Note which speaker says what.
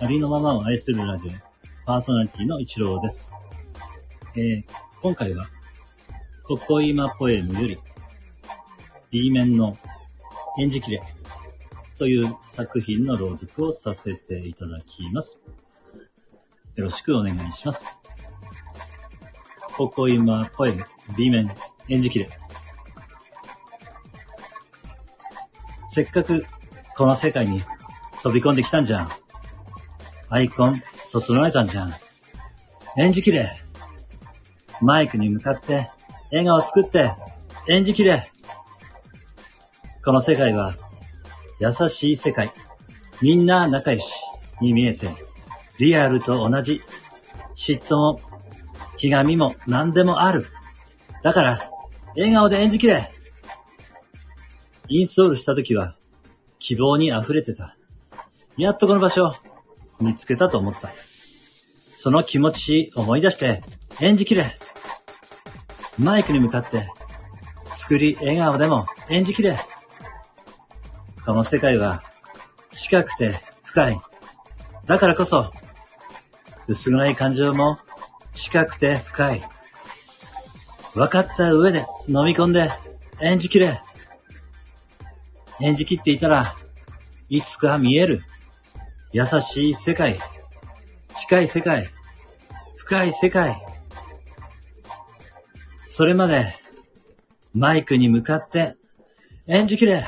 Speaker 1: ありのままを愛するラジオ、パーソナリティの一郎です。えー、今回は、ここ今ポエムより、B 面の演じきれという作品の朗読をさせていただきます。よろしくお願いします。ここ今ポエム B 面演じきれ。せっかくこの世界に飛び込んできたんじゃん。アイコン整えたんじゃん。演じきれ。マイクに向かって笑顔作って演じきれ。この世界は優しい世界。みんな仲良しに見えてリアルと同じ嫉妬もひがみも何でもある。だから笑顔で演じきれ。インストールした時は希望に溢れてた。やっとこの場所見つけたと思った。その気持ち思い出して演じきれ。マイクに向かって作り笑顔でも演じきれ。この世界は近くて深い。だからこそ薄暗い感情も近くて深い。分かった上で飲み込んで演じきれ。演じきっていたらいつか見える。優しい世界、近い世界、深い世界。それまで、マイクに向かって演じきれ。